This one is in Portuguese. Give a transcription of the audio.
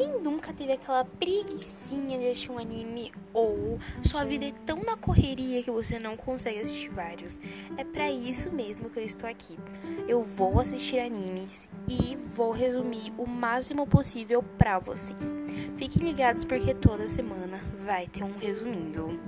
Quem nunca teve aquela preguiçinha de assistir um anime ou sua vida é tão na correria que você não consegue assistir vários. É para isso mesmo que eu estou aqui. Eu vou assistir animes e vou resumir o máximo possível para vocês. Fiquem ligados porque toda semana vai ter um resumindo.